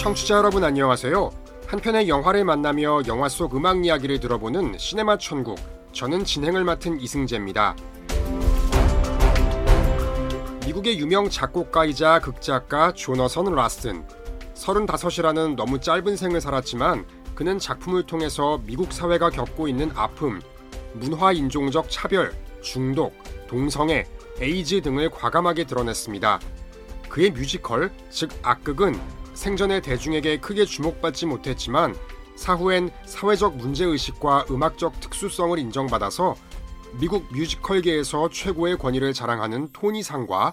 청취자 여러분 안녕하세요. 한 편의 영화를 만나며 영화 속 음악 이야기를 들어보는 시네마 천국. 저는 진행을 맡은 이승재입니다. 미국의 유명 작곡가이자 극작가 조너선 라스튼. 35이라는 너무 짧은 생을 살았지만 그는 작품을 통해서 미국 사회가 겪고 있는 아픔, 문화 인종적 차별, 중독, 동성애, 에이즈 등을 과감하게 드러냈습니다. 그의 뮤지컬, 즉 악극은 생전에 대중에게 크게 주목받지 못했지만 사후엔 사회적 문제의식과 음악적 특수성을 인정받아서 미국 뮤지컬계에서 최고의 권위를 자랑하는 토니상과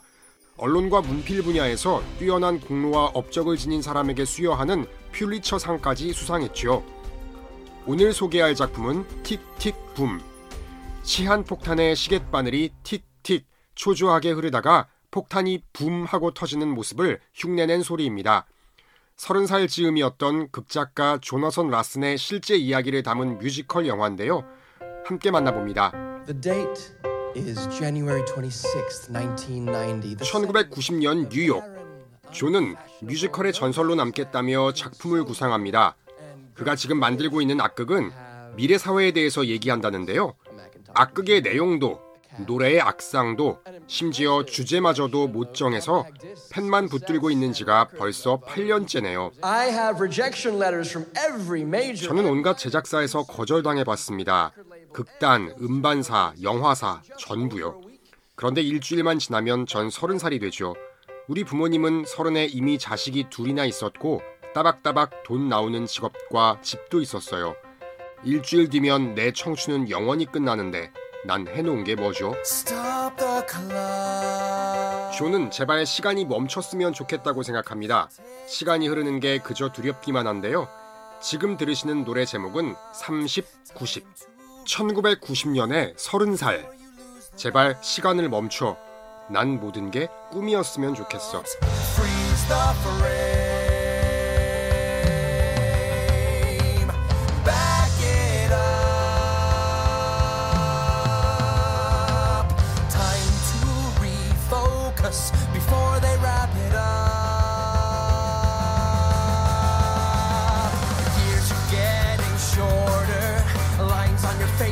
언론과 문필 분야에서 뛰어난 공로와 업적을 지닌 사람에게 수여하는 퓰리처상까지 수상했지요. 오늘 소개할 작품은 틱틱 붐. 시한폭탄의 시계바늘이 틱틱 초조하게 흐르다가 폭탄이 붐 하고 터지는 모습을 흉내낸 소리입니다. 30살 즈음이었던 극작가 조너선 라슨의 실제 이야기를 담은 뮤지컬 영화인데요. 함께 만나봅니다. The date is January 26th, 1990. 1990년 뉴욕. 존은 뮤지컬의 전설로 남겠다며 작품을 구상합니다. 그가 지금 만들고 있는 악극은 미래 사회에 대해서 얘기한다는데요. 악극의 내용도 노래의 악상도 심지어 주제마저도 못 정해서 펜만 붙들고 있는 지가 벌써 8년째네요. I have rejection letters from every major. 저는 온갖 제작사에서 거절당해 봤습니다. 극단, 음반사, 영화사 전부요. 그런데 일주일만 지나면 전 서른 살이 되죠. 우리 부모님은 서른에 이미 자식이 둘이나 있었고 따박따박 돈 나오는 직업과 집도 있었어요. 일주일 뒤면 내 청춘은 영원히 끝나는데 난 해놓은 게 뭐죠? Stop the clock. 조는 제발 시간이 멈췄으면 좋겠다고 생각합니다. 시간이 흐르는 게 그저 두렵기만 한데요. 지금 들으시는 노래 제목은 30, 90. 1990년에 30살. 제발 시간을 멈춰. 난 모든 게 꿈이었으면 좋겠어.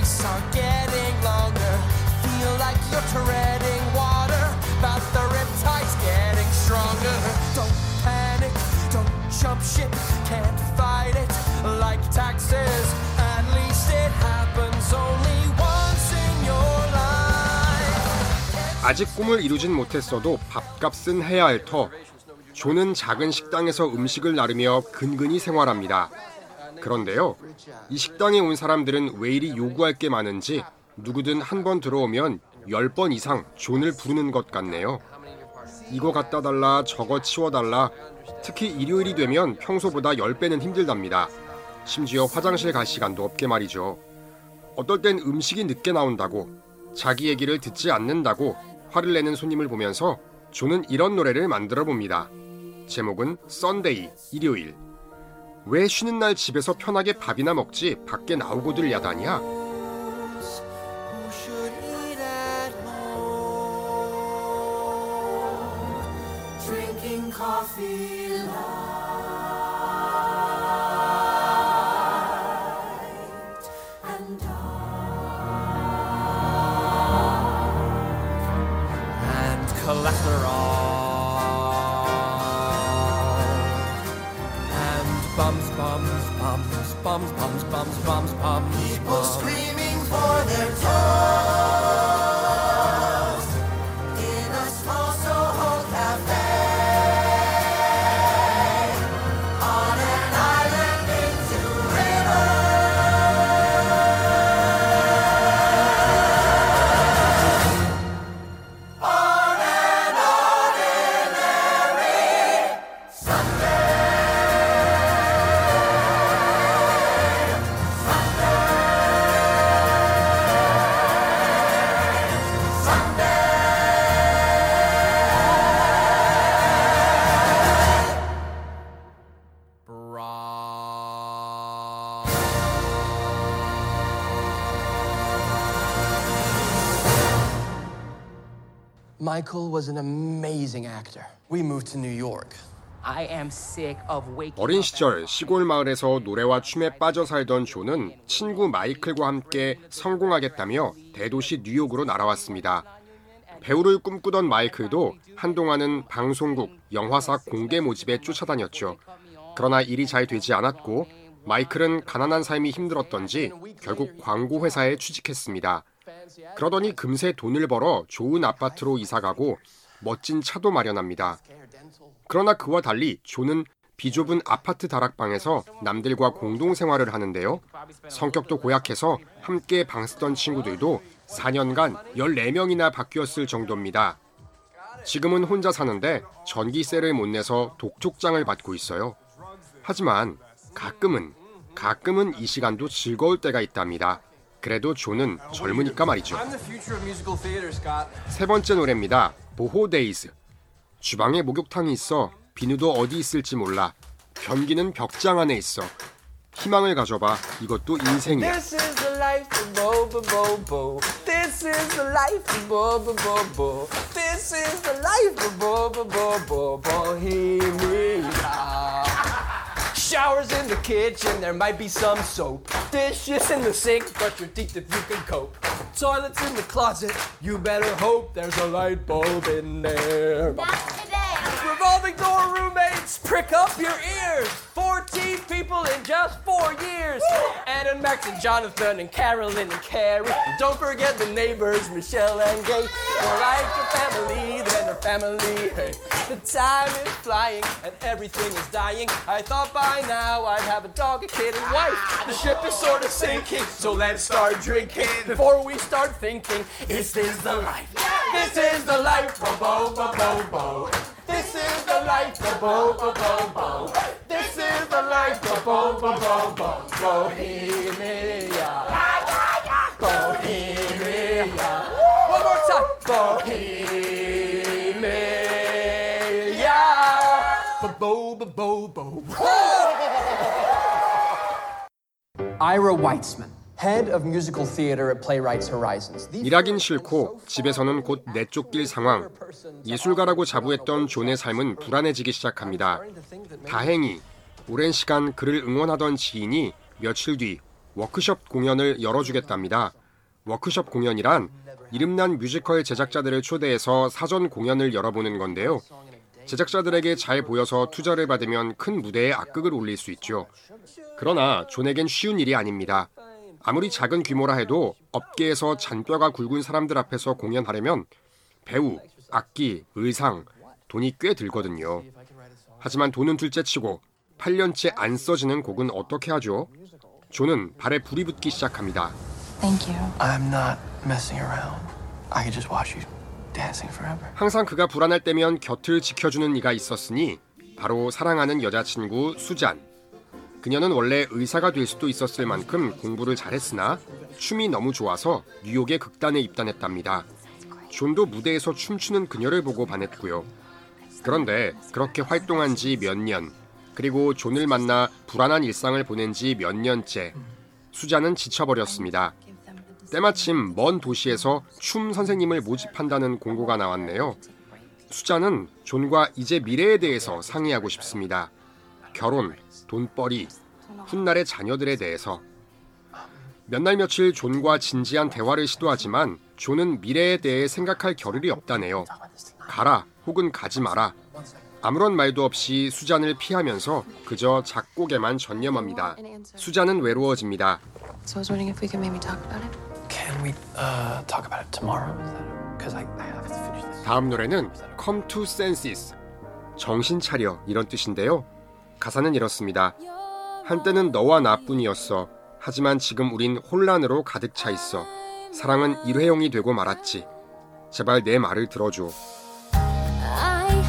Face are getting longer. Feel like you're treading water. But the riptide's getting stronger. Don't panic, don't jump ship. Can't fight it like taxes. At least it happens only once in your life. 아직 꿈을 이루진 못했어도 밥값은 해야 할 터. 조는 작은 식당에서 음식을 나르며 근근히 생활합니다. 그런데요, 이 식당에 온 사람들은 왜 이리 요구할 게 많은지 누구든 한 번 들어오면 10번 이상 존을 부르는 것 같네요. 이거 갖다 달라, 저거 치워 달라. 특히 일요일이 되면 평소보다 10배는 힘들답니다. 심지어 화장실 갈 시간도 없게 말이죠. 어떨 땐 음식이 늦게 나온다고, 자기 얘기를 듣지 않는다고 화를 내는 손님을 보면서 조는 이런 노래를 만들어 봅니다. 제목은 썬데이, 일요일. 왜 쉬는 날 집에서 편하게 밥이나 먹지 밖에 나오고들 야단이야? Michael was an amazing actor. We moved to New York. 어린 시절 시골 마을에서 노래와 춤에 빠져 살던 존은 친구 마이클과 함께 성공하겠다며 대도시 뉴욕으로 날아왔습니다. 배우를 꿈꾸던 마이클도 한동안은 방송국, 영화사 공개 모집에 쫓아다녔죠. 그러나 일이 잘 되지 않았고 마이클은 가난한 삶이 힘들었던지 결국 광고 회사에 취직했습니다. 그러더니 금세 돈을 벌어 좋은 아파트로 이사가고 멋진 차도 마련합니다. 그러나 그와 달리 존은 비좁은 아파트 다락방에서 남들과 공동 생활을 하는데요. 성격도 고약해서 함께 방 쓰던 친구들도 4년간 14명이나 바뀌었을 정도입니다. 지금은 혼자 사는데 전기세를 못 내서 독촉장을 받고 있어요. 하지만 가끔은 가끔은 이 시간도 즐거울 때가 있답니다. 그래도 존은 젊으니까 말이죠. 세 번째 노래입니다. Boho Days. 주방에 목욕탕이 있어 비누도 어디 있을지 몰라. 변기는 벽장 안에 있어. 희망을 가져봐. 이것도 인생이야. Showers in the kitchen, there might be some soap. Dishes in the sink, brush your teeth if you can cope. Toilets in the closet, you better hope there's a light bulb in there. Revolving door roommates, prick up your ears. 14 people in just four years. Ed and Max and Jonathan and Carolyn and Carrie. And don't forget the neighbors, Michelle and Gay. They're like your family, they're their family. Hey, the time is flying and everything is dying. I thought by now I'd have a dog, a kid, and wife. The ship is sort of sinking, so let's start drinking before we start thinking. This is the life? This is the life. Bo bo bo bo bo. This is the life of Bo Bo Bo Bo. This is the life of Bo Bo Bo Bo. Bohemia. Bohemia. One more time. Bohemia. Bo Bo Bo Bo. Ira Weitzman, head of musical theater at Playwrights Horizons. The 일하긴 싫고 집에서는 곧 내쫓길 상황. 예술가라고 자부했던 존의 삶은 불안해지기 시작합니다. 다행히 오랜 시간 그를 응원하던 지인이 며칠 뒤 워크숍 공연을 열어주겠답니다. 워크숍 공연이란 이름난 뮤지컬 제작자들을 초대해서 사전 공연을 열어보는 건데요. 제작자들에게 잘 보여서 투자를 받으면 큰 무대에 악극을 올릴 수 있죠. 그러나 존에겐 쉬운 일이 아닙니다. 아무리 작은 규모라 해도 업계에서 잔뼈가 굵은 사람들 앞에서 공연하려면 배우, 악기, 의상, 돈이 꽤 들거든요. 하지만 돈은 둘째치고 8년째 안 써지는 곡은 어떻게 하죠? 존은 발에 불이 붙기 시작합니다. Thank you. I'm not messing around. I could just watch you dancing forever. 항상 그가 불안할 때면 곁을 지켜주는 이가 있었으니 바로 사랑하는 여자친구 수잔. 그녀는 원래 의사가 될 수도 있었을 만큼 공부를 잘했으나 춤이 너무 좋아서 뉴욕의 극단에 입단했답니다. 존도 무대에서 춤추는 그녀를 보고 반했고요. 그런데 그렇게 활동한 지 몇 년, 그리고 존을 만나 불안한 일상을 보낸 지 몇 년째, 수잔은 지쳐버렸습니다. 때마침 먼 도시에서 춤 선생님을 모집한다는 공고가 나왔네요. 수잔은 존과 이제 미래에 대해서 상의하고 싶습니다. 결혼, 돈벌이, 훗날의 자녀들에 대해서. 몇 날 며칠 존과 진지한 대화를 시도하지만 존은 미래에 대해 생각할 겨를이 없다네요. 가라 혹은 가지 마라. 아무런 말도 없이 수잔을 피하면서 그저 작곡에만 전념합니다. 수잔은 외로워집니다. So I was wondering if we could maybe talk about it. Can we uh, talk about it tomorrow? Because I, I have to finish this. 다음 노래는 Come to Senses. 정신 차려 이런 뜻인데요. 가사는 이렇습니다. 한때는 너와 나뿐이었어. 하지만 지금 우린 혼란으로 가득 차 있어. 사랑은 일회용이 되고 말았지. 제발 내 말을 들어줘. I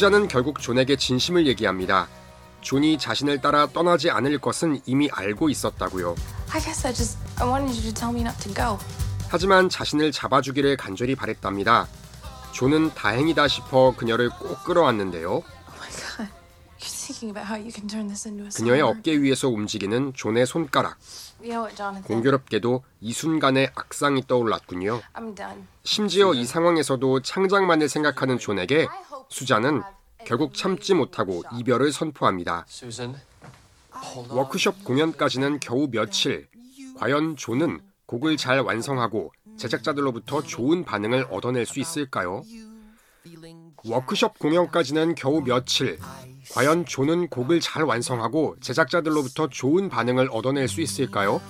수잔은 결국 존에게 진심을 얘기합니다. 존이 자신을 따라 떠나지 않을 것은 이미 알고 있었다고요. I guess I just I wanted you to tell me not to go. 하지만 자신을 잡아주기를 간절히 바랬답니다. 존은 다행이다 싶어 그녀를 꼭 끌어안는데요. 그녀의. 어깨 위에서 움직이는 존의 손가락. 공교롭게도 이 순간에 악상이 떠올랐군요. I'm done. 심지어 이 상황에서도 창작만을 생각하는 존에게 수잔은 결국 참지 못하고 이별을 선포합니다. 워크숍 공연까지는 겨우 며칠. 과연 존은 곡을 잘 완성하고 제작자들로부터 좋은 반응을 얻어낼 수 있을까요? 워크숍 공연까지는 겨우 며칠. 과연 존은 곡을 잘 완성하고 제작자들로부터 좋은 반응을 얻어낼 수 있을까요?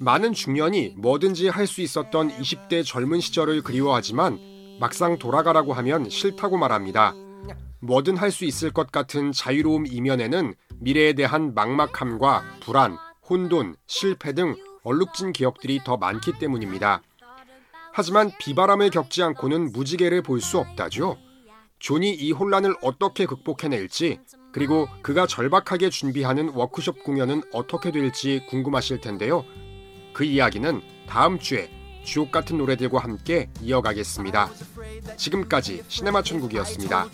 많은 중년이 뭐든지 할 수 있었던 20대 젊은 시절을 그리워하지만 막상 돌아가라고 하면 싫다고 말합니다. 뭐든 할 수 있을 것 같은 자유로움 이면에는 미래에 대한 막막함과 불안, 혼돈, 실패 등 얼룩진 기억들이 더 많기 때문입니다. 하지만 비바람을 겪지 않고는 무지개를 볼 수 없다죠. 존이 이 혼란을 어떻게 극복해낼지, 그리고 그가 절박하게 준비하는 워크숍 공연은 어떻게 될지 궁금하실 텐데요. 그 이야기는 다음 주에 주옥 같은 노래들과 함께 이어가겠습니다. 지금까지 시네마 천국이었습니다.